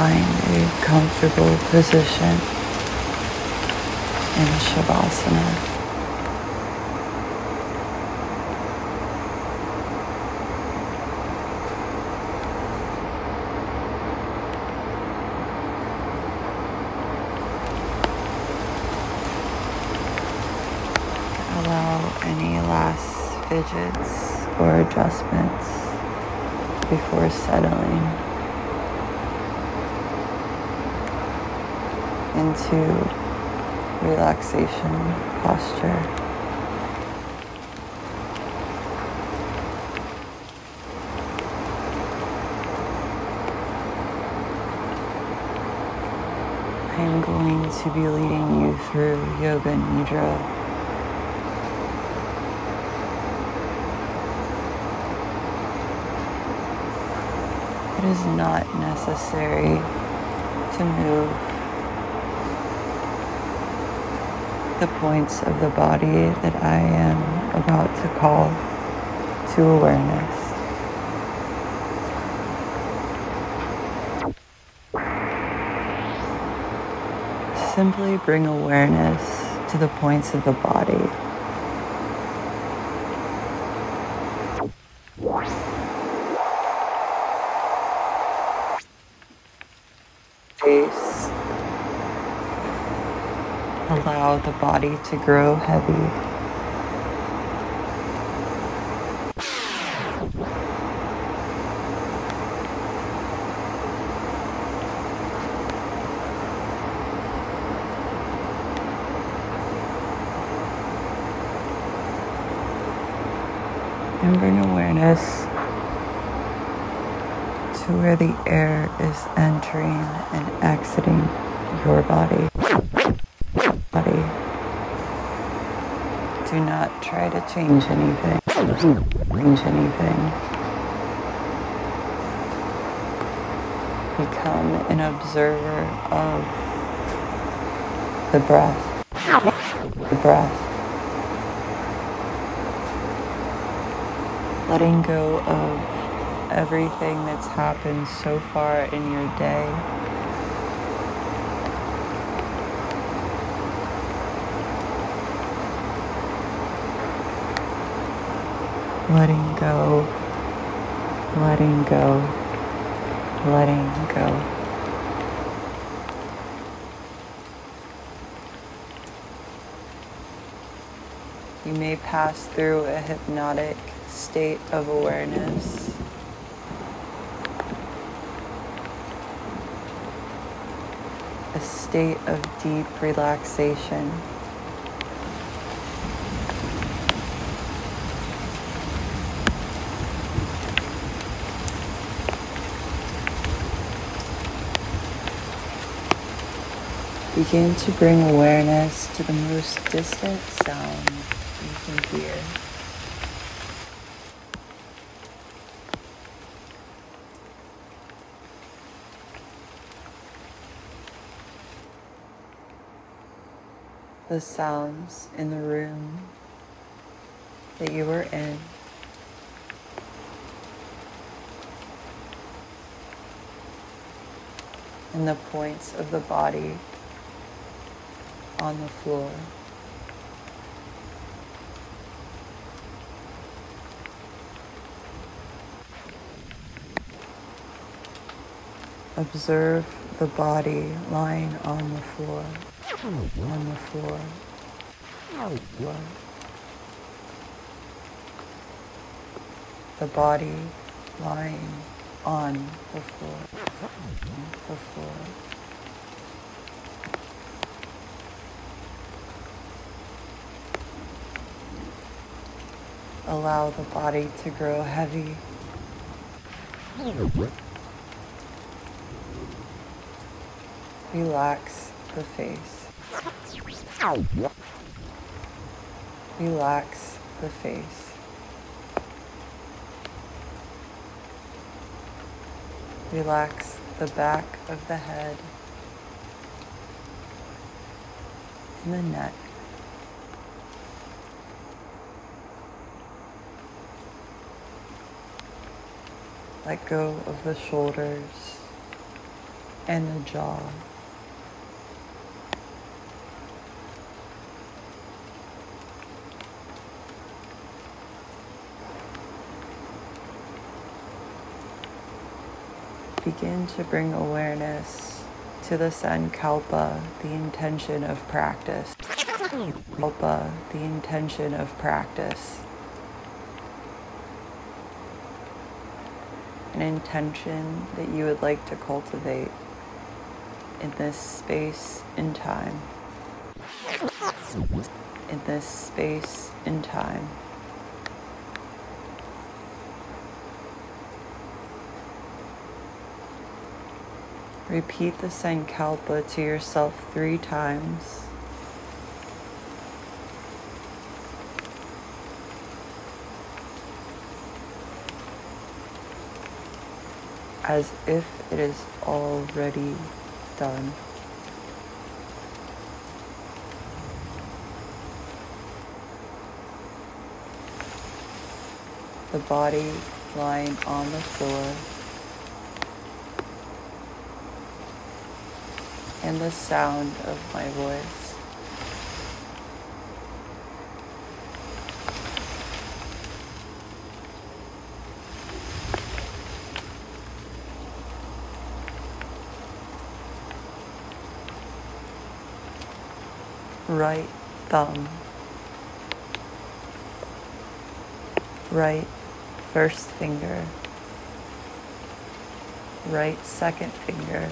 Find a comfortable position in Shavasana. Allow any last fidgets or adjustments before settling into relaxation posture. I'm going to be leading you through Yoga Nidra. It is not necessary to move the points of the body that I am about to call to awareness. Simply bring awareness to the points of the body. Face. Allow the body to grow heavy. And bring awareness to where the air is entering and exiting your body. Body. Do not try to change anything. Change anything. Become an observer of the breath. The breath. letting go of everything that's happened so far in your day. Letting go, letting go, letting go. You may pass through a hypnotic state of awareness. A state of deep relaxation. Begin to bring awareness to the most distant sound you can hear. the sounds in the room that you were in. And the points of the body on the floor. Observe the body lying on the floor on the floor. The body lying on the floor. The floor. Allow the body to grow heavy. Relax the face. Relax the face. Relax the back of the head and the neck. Let go of the shoulders and the jaw. Begin to bring awareness to the Sankalpa, the intention of practice. Kalpa, the intention of practice. An intention that you would like to cultivate in this space in time. In this space in time. Repeat the Sankalpa to yourself three times. As if it is already done. The body lying on the floor. and the sound of my voice. Right thumb, right first finger, right second finger.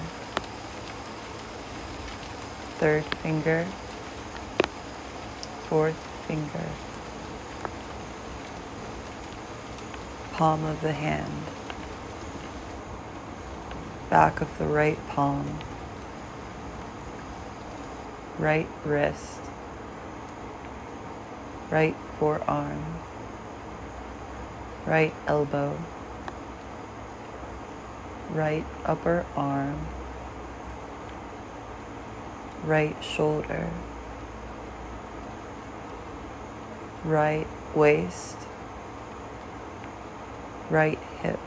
Third finger, fourth finger, palm of the hand, back of the right palm, right wrist, right forearm, right elbow, right upper arm right shoulder, right waist, right hip,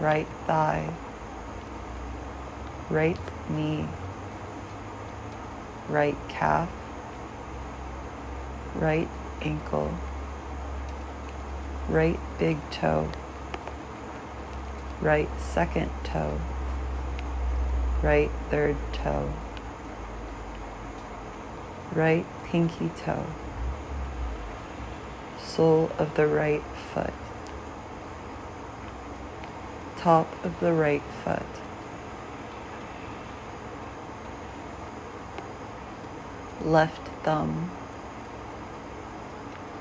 right thigh, right knee, right calf, right ankle, right big toe, right second toe right third toe, right pinky toe, sole of the right foot, top of the right foot. Left thumb,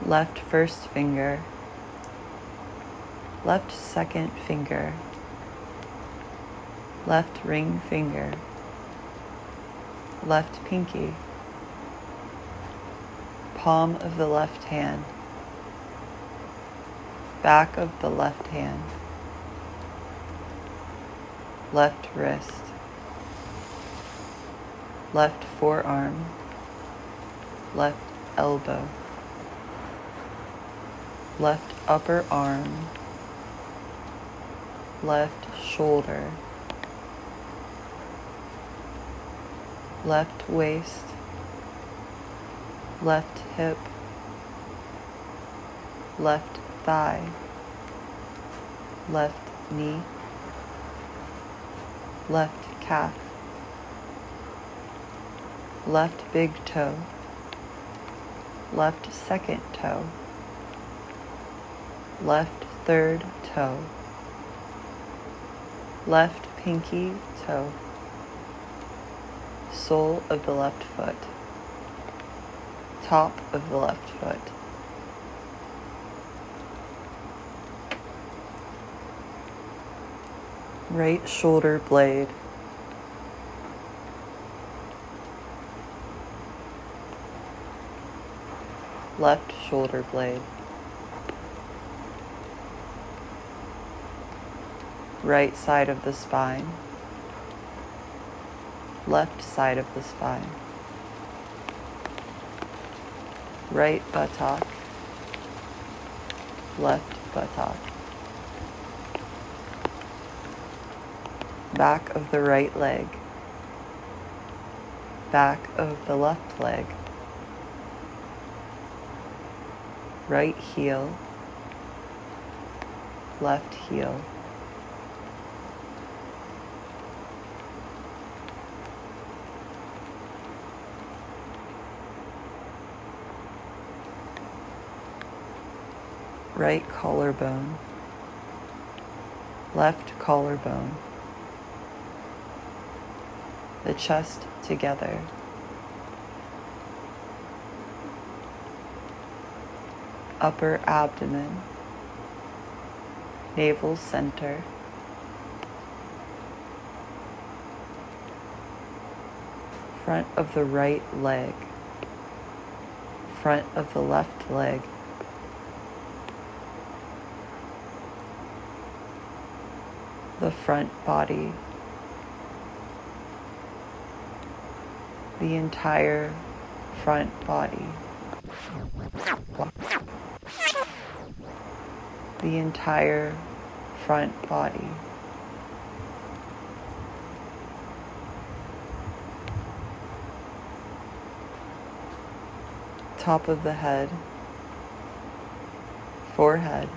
left first finger, left second finger left ring finger, left pinky, palm of the left hand, back of the left hand, left wrist, left forearm, left elbow, left upper arm, left shoulder. left waist, left hip, left thigh, left knee, left calf, left big toe, left second toe, left third toe, left pinky toe sole of the left foot, top of the left foot. Right shoulder blade. Left shoulder blade. Right side of the spine. Left side of the spine, right buttock, left buttock, back of the right leg, back of the left leg, right heel, left heel. right collarbone, left collarbone, the chest together. Upper abdomen, navel center, front of the right leg, front of the left leg. the front body, the entire front body, the entire front body. Top of the head, forehead.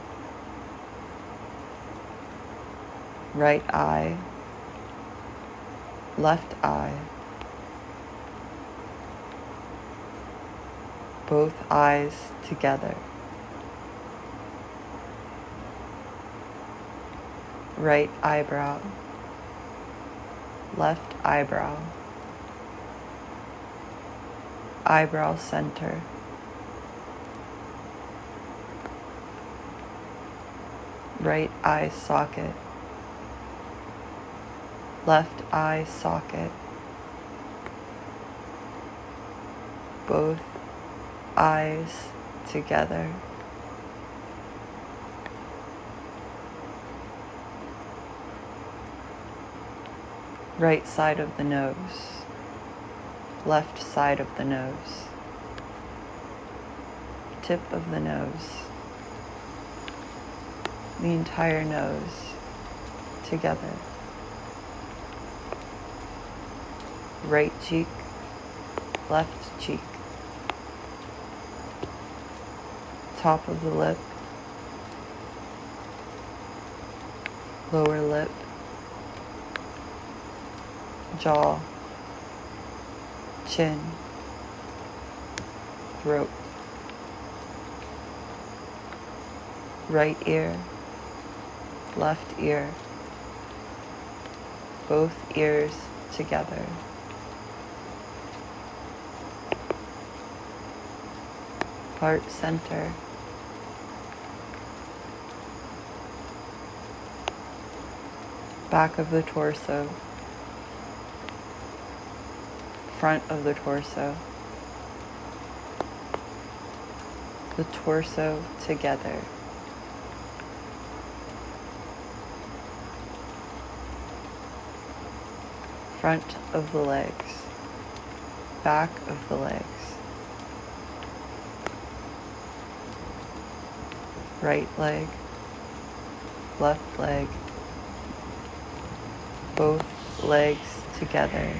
right eye, left eye, both eyes together, right eyebrow, left eyebrow, eyebrow center. right eye socket left eye socket, both eyes together. Right side of the nose, left side of the nose, tip of the nose, the entire nose together. right cheek, left cheek, top of the lip, lower lip, jaw, chin, throat, right ear, left ear, both ears together. heart center. Back of the torso, front of the torso, the torso together. Front of the legs, back of the legs. right leg, left leg, both legs together,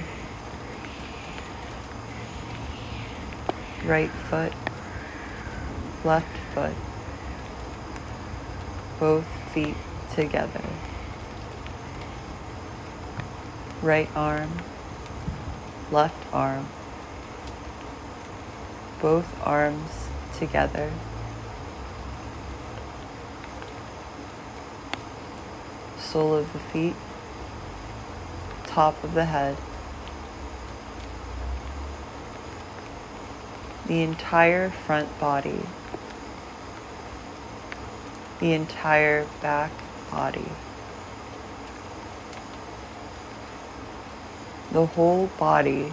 right foot, left foot, both feet together, right arm, left arm, both arms together. sole of the feet, top of the head, the entire front body, the entire back body, the whole body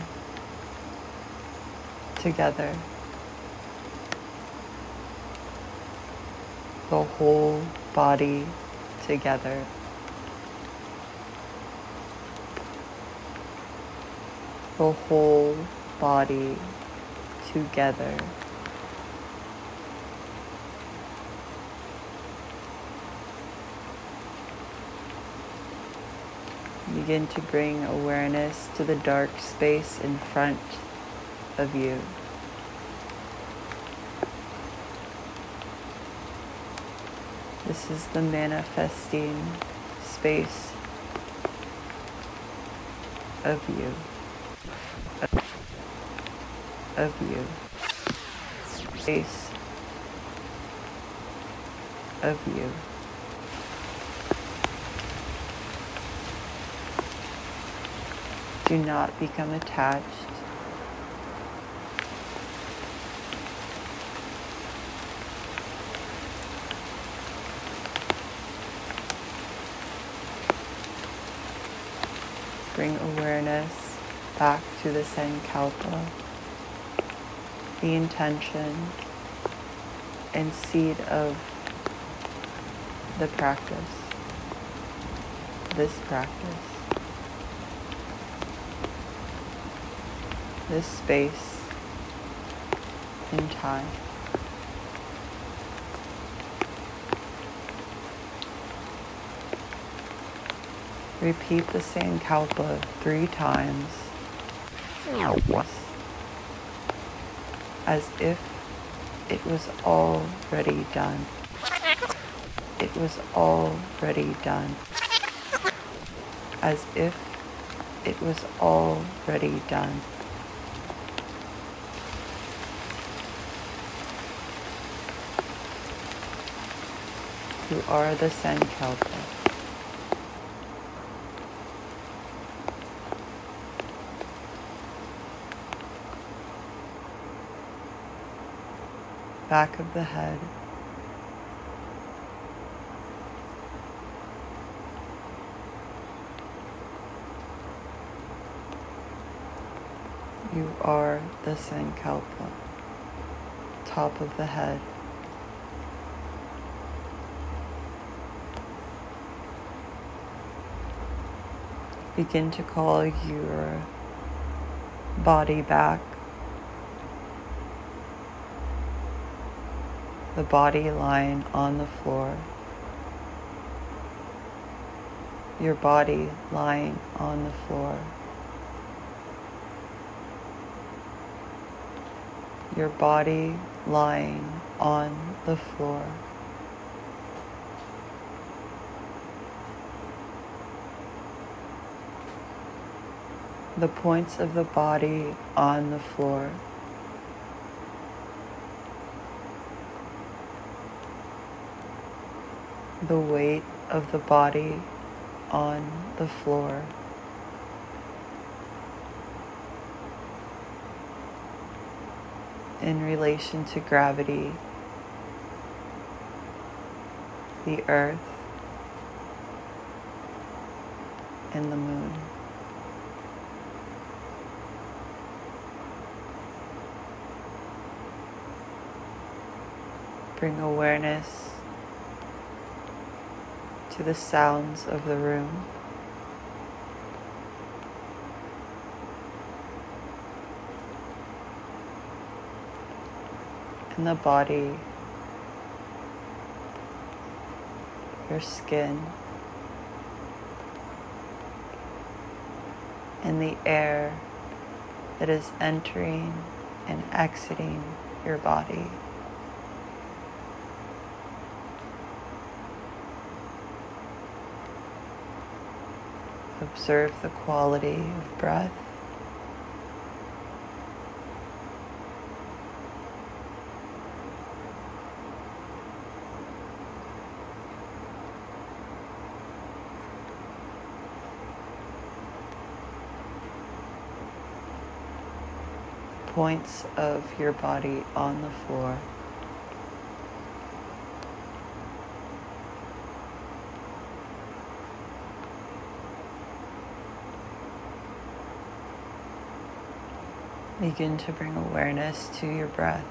together. The whole body together. the whole body together. Begin to bring awareness to the dark space in front of you. This is the manifesting space of you. Of you. Space of you. Do not become attached. Bring awareness back to the Sankalpa, the intention and seed of the practice, this practice. this space in time. Repeat the same Sankalpa three times as if it was already done. It was already done. As if it was already done. You are the Sankalpa. Back of the head. You are the Sankalpa. Top of the head. begin to call your body back. The body lying on the floor. Your body lying on the floor. Your body lying on the floor. the points of the body on the floor. The weight of the body on the floor. In relation to gravity, the earth, and the moon. Bring awareness to the sounds of the room. And the body, your skin, and the air that is entering and exiting your body. Observe the quality of breath. Points of your body on the floor. Begin to bring awareness to your breath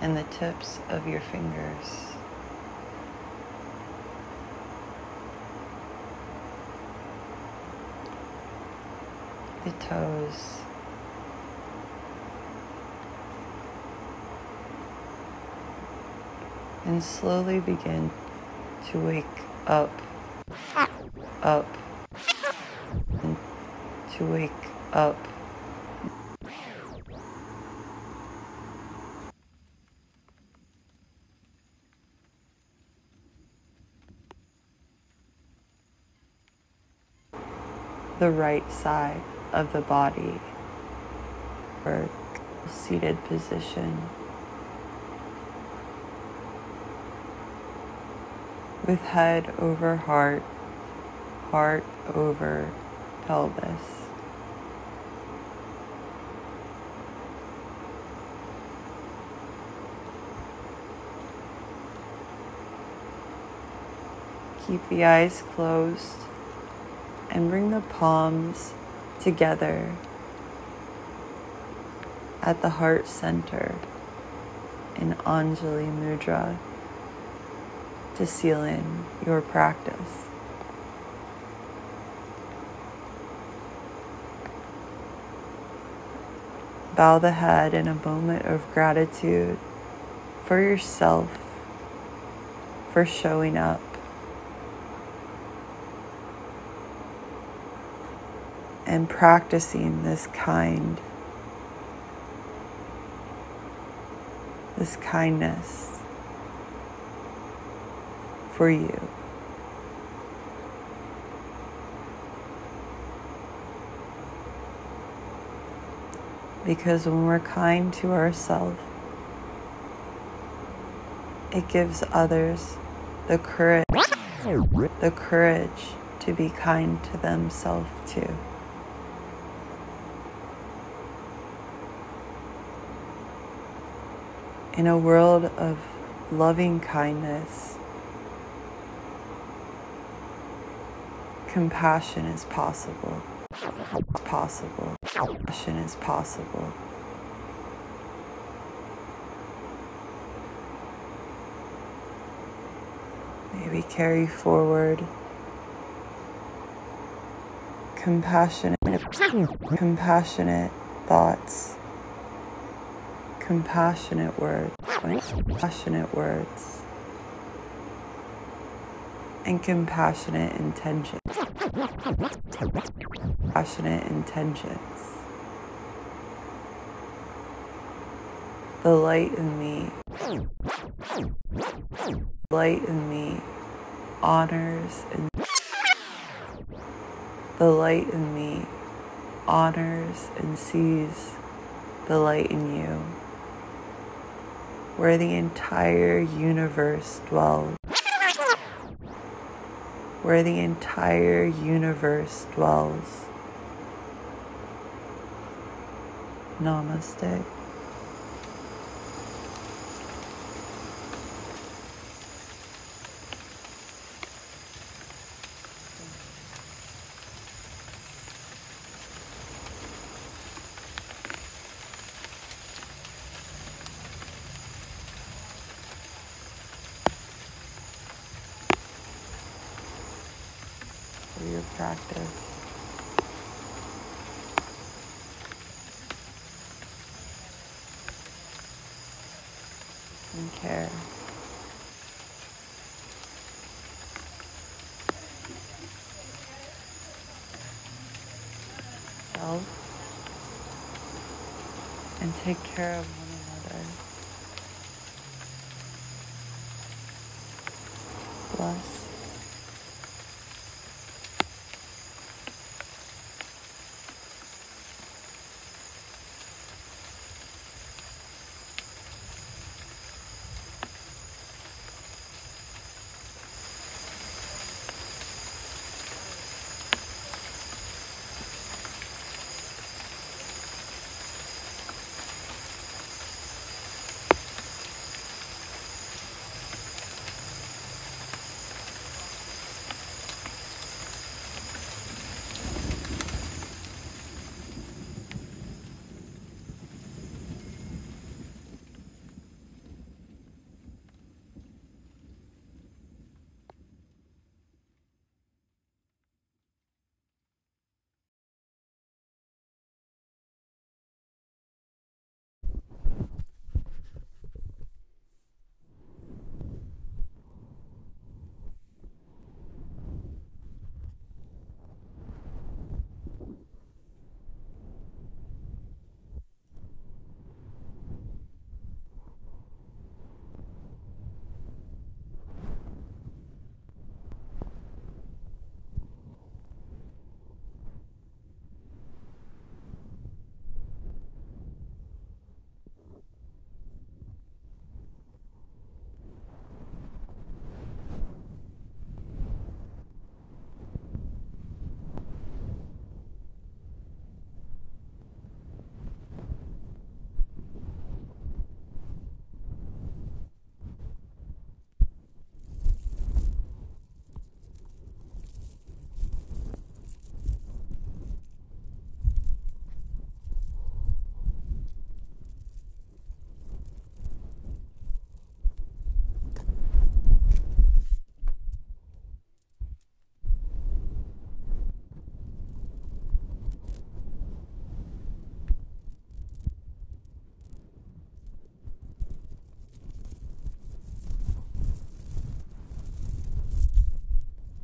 and the tips of your fingers. The toes. And slowly begin to wake up, up, to wake up. The right side of the body or seated position. With head over heart, heart over pelvis. Keep the eyes closed and bring the palms together at the heart center in Anjali Mudra to seal in your practice. Bow the head in a moment of gratitude for yourself, for showing up. And practicing this kind, this kindness for you. Because when we're kind to ourselves, it gives others the courage, the courage to be kind to themselves too. In a world of loving kindness, compassion is possible. Possible. Compassion is possible. Maybe carry forward compassionate, compassionate thoughts, compassionate words, compassionate words, and compassionate intentions. Passionate intentions. The light in me, light in me honors and the light in me honors and sees the light in you, where the entire universe dwells where the entire universe dwells. Namaste. for your practice. And care. And take care of one another. Bless.